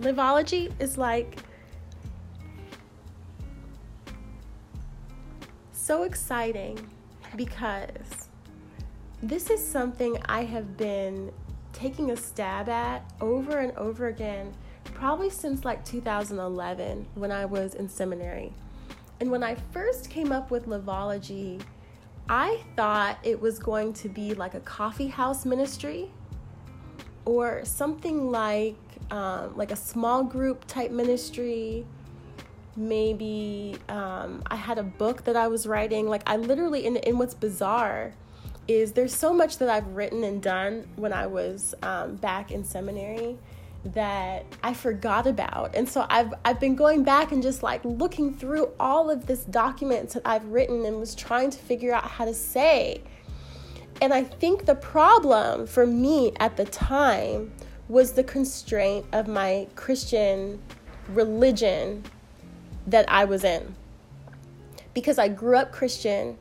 Liveology is like so exciting because this is something I have been taking a stab at over and over again, probably since like 2011 when I was in seminary. And when I first came up with Liveology, I thought it was going to be like a coffee house ministry or something like um, like a small group type ministry. Maybe um, I had a book that I was writing. Like I literally, in in what's bizarre, is there's so much that I've written and done when I was um, back in seminary that I forgot about. And so I've I've been going back and just like looking through all of this documents that I've written and was trying to figure out how to say. And I think the problem for me at the time was the constraint of my Christian religion that I was in. Because I grew up Christian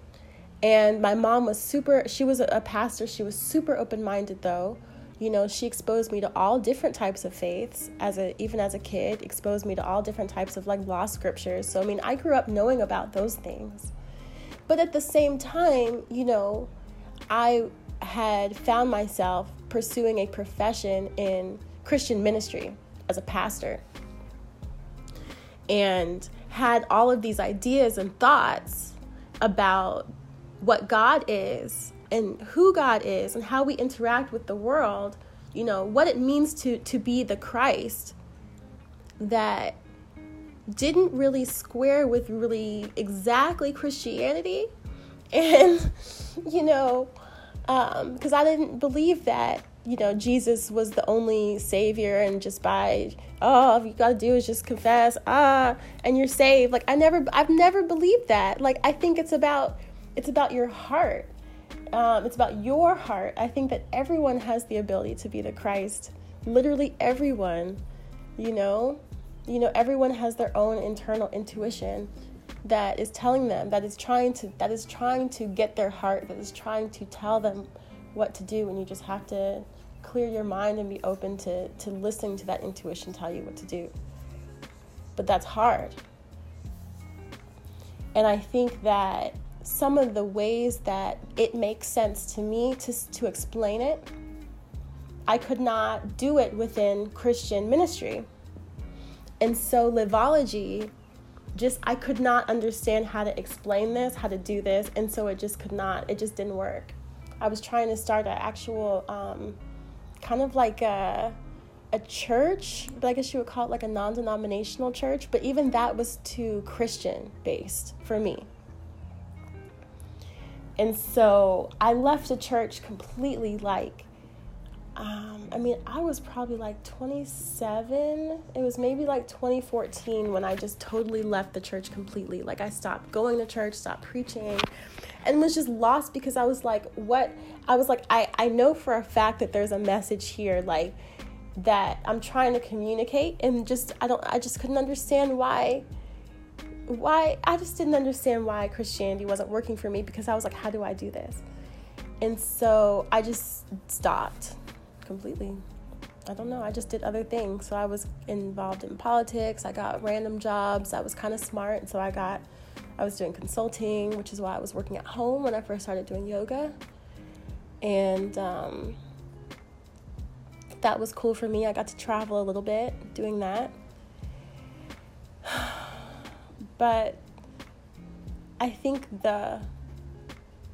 and my mom was super, she was a pastor. She was super open minded though. You know, she exposed me to all different types of faiths as a even as a kid, exposed me to all different types of like law scriptures. So I mean, I grew up knowing about those things. But at the same time, you know, I had found myself pursuing a profession in Christian ministry as a pastor and had all of these ideas and thoughts about what God is and who God is and how we interact with the world, you know, what it means to to be the Christ that didn't really square with really exactly Christianity. And you know, because um, I didn't believe that you know Jesus was the only savior, and just by oh, all you got to do is just confess, ah, and you're saved. Like I never, I've never believed that. Like I think it's about it's about your heart. Um, it's about your heart. I think that everyone has the ability to be the Christ. Literally everyone, you know, you know, everyone has their own internal intuition that is telling them that is trying to that is trying to get their heart that is trying to tell them what to do and you just have to clear your mind and be open to to listening to that intuition tell you what to do but that's hard and i think that some of the ways that it makes sense to me to, to explain it i could not do it within christian ministry and so liveology just I could not understand how to explain this, how to do this, and so it just could not. It just didn't work. I was trying to start an actual um, kind of like a a church, but I guess you would call it like a non-denominational church, but even that was too Christian based for me. And so I left the church completely like um, I mean, I was probably like 27. It was maybe like 2014 when I just totally left the church completely. Like, I stopped going to church, stopped preaching, and was just lost because I was like, what? I was like, I, I know for a fact that there's a message here, like, that I'm trying to communicate, and just, I don't, I just couldn't understand why. Why I just didn't understand why Christianity wasn't working for me because I was like, how do I do this? And so I just stopped completely. I don't know. I just did other things. So I was involved in politics. I got random jobs. I was kind of smart. So I got, I was doing consulting, which is why I was working at home when I first started doing yoga. And um, that was cool for me. I got to travel a little bit doing that. But I think the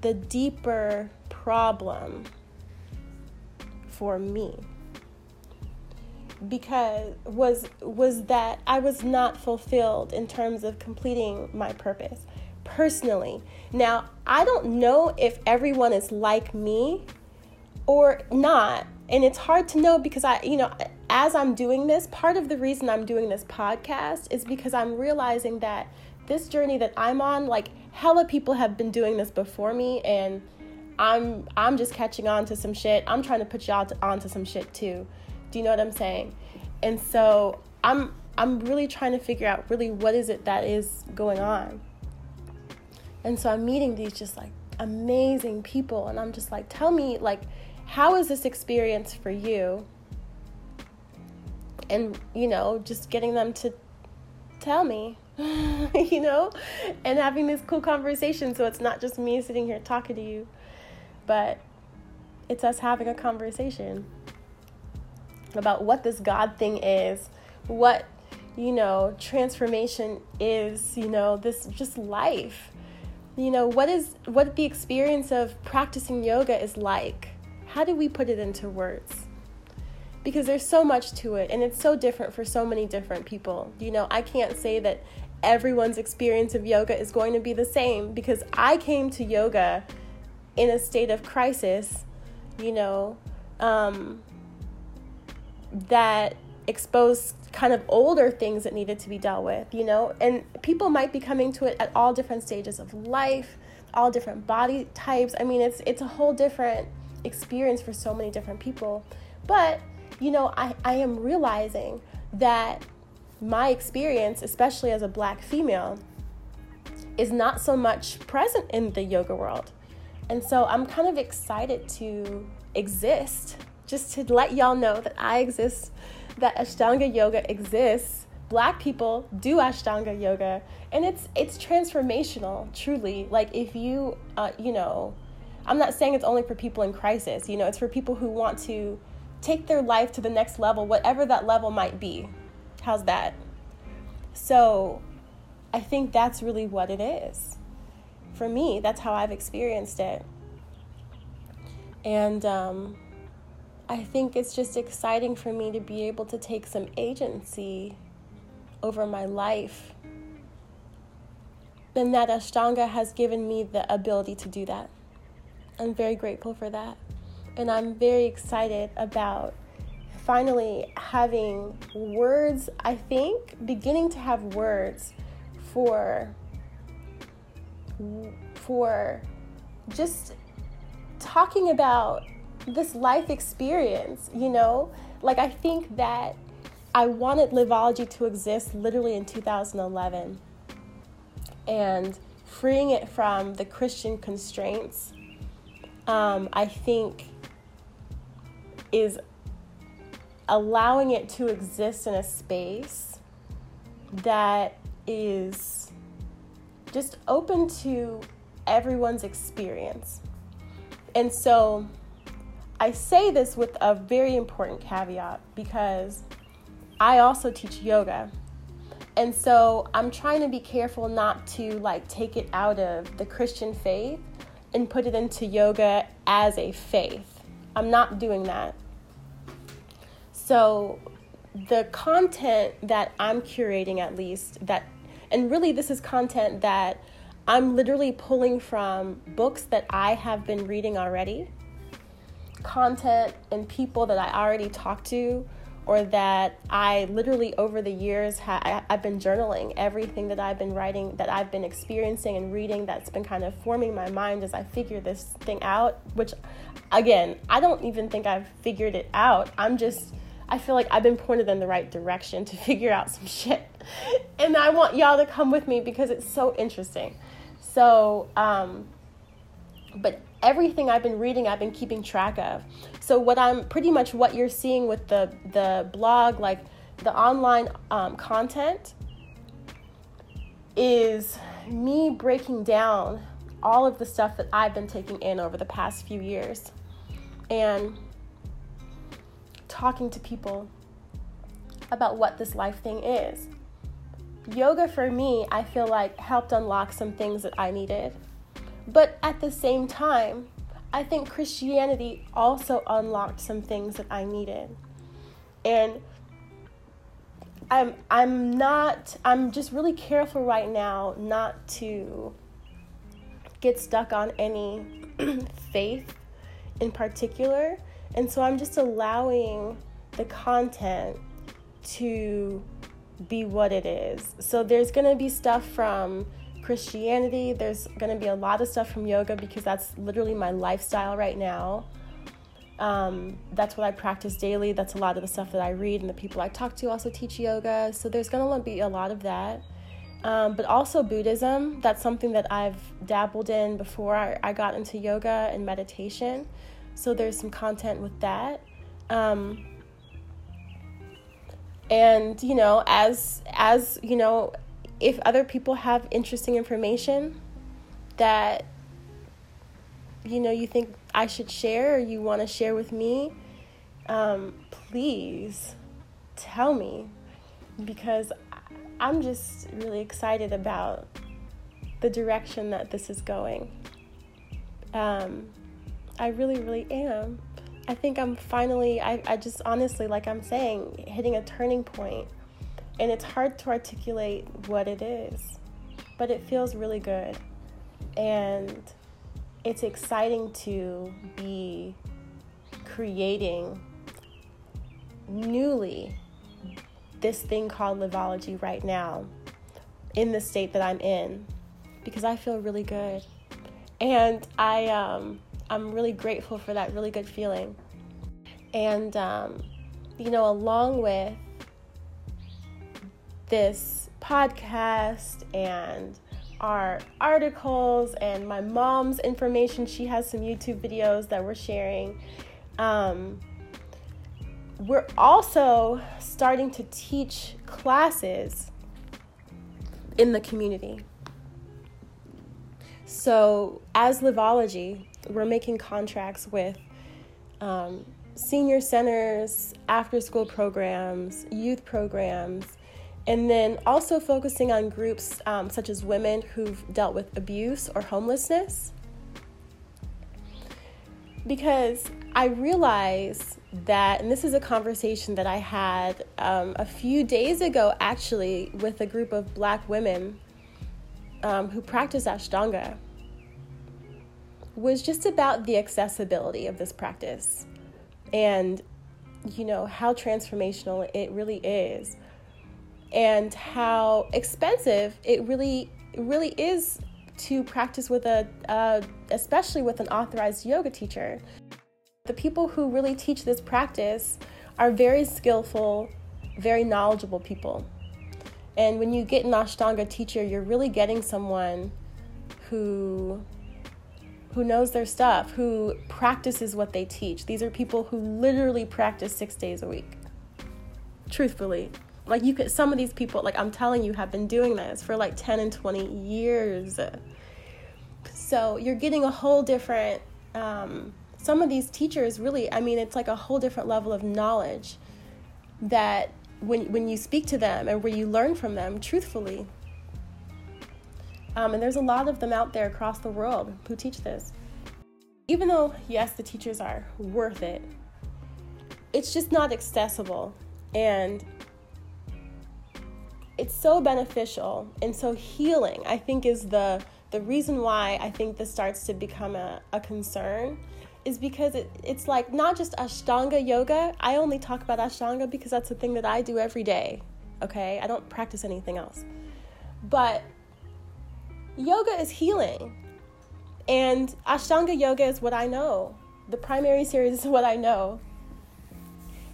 the deeper problem for me because was was that I was not fulfilled in terms of completing my purpose personally. Now, I don't know if everyone is like me or not, and it's hard to know because I, you know, as I'm doing this, part of the reason I'm doing this podcast is because I'm realizing that this journey that I'm on, like hella people have been doing this before me and I'm I'm just catching on to some shit. I'm trying to put y'all to, onto some shit too. Do you know what I'm saying? And so I'm I'm really trying to figure out really what is it that is going on. And so I'm meeting these just like amazing people and I'm just like tell me like how is this experience for you? And you know, just getting them to tell me, you know, and having this cool conversation so it's not just me sitting here talking to you, but it's us having a conversation about what this God thing is, what, you know, transformation is, you know, this just life. You know, what is what the experience of practicing yoga is like? How do we put it into words? Because there's so much to it and it's so different for so many different people. You know, I can't say that everyone's experience of yoga is going to be the same because I came to yoga in a state of crisis, you know, um, that exposed kind of older things that needed to be dealt with, you know? And people might be coming to it at all different stages of life, all different body types. I mean, it's it's a whole different experience for so many different people. But, you know, I, I am realizing that my experience, especially as a black female, is not so much present in the yoga world. And so I'm kind of excited to exist just to let y'all know that I exist, that Ashtanga yoga exists. Black people do Ashtanga yoga, and it's it's transformational, truly. Like if you, uh, you know, I'm not saying it's only for people in crisis. You know, it's for people who want to take their life to the next level, whatever that level might be. How's that? So, I think that's really what it is. For me, that's how I've experienced it. And um, I think it's just exciting for me to be able to take some agency over my life. And that Ashtanga has given me the ability to do that. I'm very grateful for that. And I'm very excited about finally having words, I think, beginning to have words for for just talking about this life experience, you know? Like, I think that I wanted Liveology to exist literally in 2011 and freeing it from the Christian constraints, um, I think, is allowing it to exist in a space that is just open to everyone's experience. And so, I say this with a very important caveat because I also teach yoga. And so I'm trying to be careful not to like take it out of the Christian faith and put it into yoga as a faith. I'm not doing that. So the content that I'm curating at least that and really this is content that I'm literally pulling from books that I have been reading already content and people that I already talked to or that I literally over the years ha- I, I've been journaling everything that I've been writing, that I've been experiencing and reading that's been kind of forming my mind as I figure this thing out, which again, I don't even think I've figured it out. I'm just, I feel like I've been pointed in the right direction to figure out some shit. And I want y'all to come with me because it's so interesting. So, um, but everything I've been reading, I've been keeping track of. So what I'm pretty much what you're seeing with the the blog, like the online um, content, is me breaking down all of the stuff that I've been taking in over the past few years, and talking to people about what this life thing is. Yoga for me, I feel like helped unlock some things that I needed but at the same time, I think Christianity also unlocked some things that I needed. And I'm I'm not I'm just really careful right now not to get stuck on any faith in particular. And so I'm just allowing the content to be what it is. So there's going to be stuff from Christianity. There's going to be a lot of stuff from yoga because that's literally my lifestyle right now. Um, that's what I practice daily. That's a lot of the stuff that I read, and the people I talk to also teach yoga. So there's going to be a lot of that. Um, but also Buddhism. That's something that I've dabbled in before I, I, got into yoga and meditation. So there's some content with that. Um, and you know, as as you know, if other people have interesting information that you know you think I should share or you want to share with me, um, please tell me because I'm just really excited about the direction that this is going. Um, I really, really am. I think I'm finally, I, I just honestly, like I'm saying, hitting a turning point. And it's hard to articulate what it is, but it feels really good. And it's exciting to be creating newly this thing called Liveology right now in the state that I'm in because I feel really good. And I, um, I'm really grateful for that really good feeling. And, um, you know, along with this podcast and our articles and my mom's information, she has some YouTube videos that we're sharing. Um, we're also starting to teach classes in the community. So, as Liveology, we're making contracts with um, senior centers, after school programs, youth programs, and then also focusing on groups um, such as women who've dealt with abuse or homelessness. Because I realize that, and this is a conversation that I had um, a few days ago actually with a group of black women um, who practice Ashtanga, was just about the accessibility of this practice and, you know, how transformational it really is and how expensive it really, really is to practice with a, uh, especially with an authorized yoga teacher. The people who really teach this practice are very skillful, very knowledgeable people. And when you get an Ashtanga teacher, you're really getting someone who who knows their stuff, who practices what they teach. These are people who literally practice 6 days a week. Truthfully. Like you could some of these people like I'm telling you have been doing this for like 10 and 20 years. So, you're getting a whole different um, some of these teachers really, I mean, it's like a whole different level of knowledge that when, when you speak to them and where you learn from them truthfully. Um, and there's a lot of them out there across the world who teach this. Even though, yes, the teachers are worth it, it's just not accessible. And it's so beneficial and so healing, I think, is the, the reason why I think this starts to become a, a concern is because it, it's like not just Ashtanga yoga. I only talk about Ashtanga because that's the thing that I do every day. Okay? I don't practice anything else. But yoga is healing. And Ashtanga yoga is what I know. The primary series is what I know.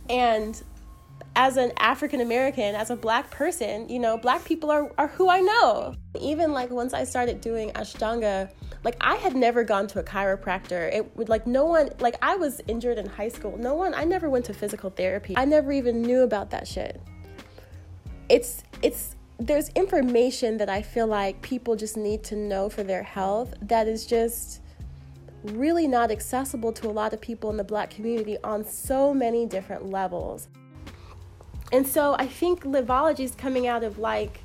And as an African American, as a black person, you know, black people are, are who I know. Even like once I started doing Ashtanga, like I had never gone to a chiropractor. It would like no one like I was injured in high school. No one I never went to physical therapy. I never even knew about that shit. It's it's there's information that I feel like people just need to know for their health that is just really not accessible to a lot of people in the black community on so many different levels. And so I think Liveology is coming out of like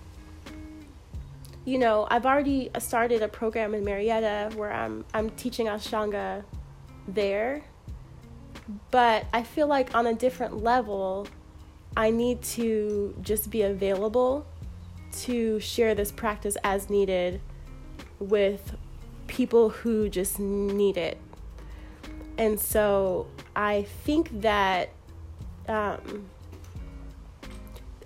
you know, I've already started a program in Marietta where I'm I'm teaching Ashtanga there. But I feel like on a different level, I need to just be available to share this practice as needed with people who just need it. And so I think that, um,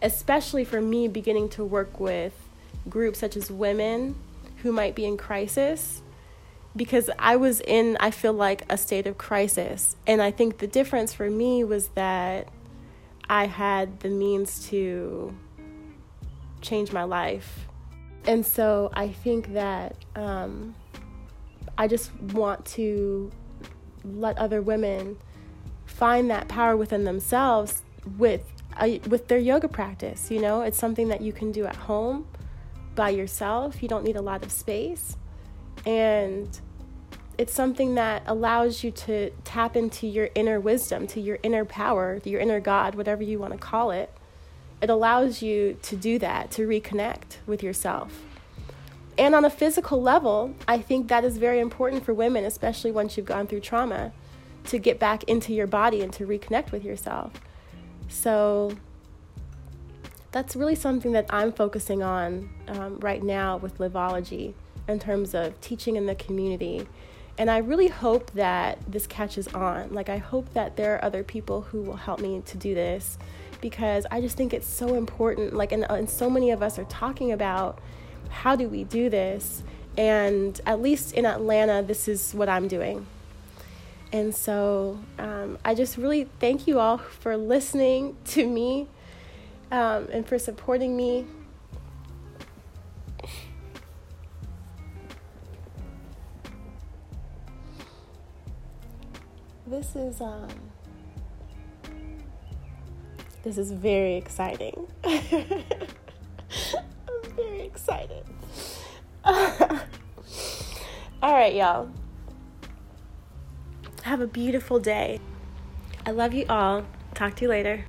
especially for me beginning to work with groups such as women who might be in crisis, because I was in, I feel like, a state of crisis. And I think the difference for me was that I had the means to change my life. And so I think that um, I just want to let other women find that power within themselves with with their yoga practice. You know, it's something that you can do at home by yourself. You don't need a lot of space. And it's something that allows you to tap into your inner wisdom, to your inner power, your inner God, whatever you want to call it. It allows you to do that, to reconnect with yourself. And on a physical level, I think that is very important for women, especially once you've gone through trauma, to get back into your body and to reconnect with yourself. So that's really something that I'm focusing on um, right now with Liveology in terms of teaching in the community and I really hope that this catches on. Like, I hope that there are other people who will help me to do this because I just think it's so important. Like, and, and so many of us are talking about how do we do this. And at least in Atlanta, this is what I'm doing. And so um, I just really thank you all for listening to me um, and for supporting me this is um this is very exciting. I'm very excited. all right, y'all. Have a beautiful day. I love you all. Talk to you later.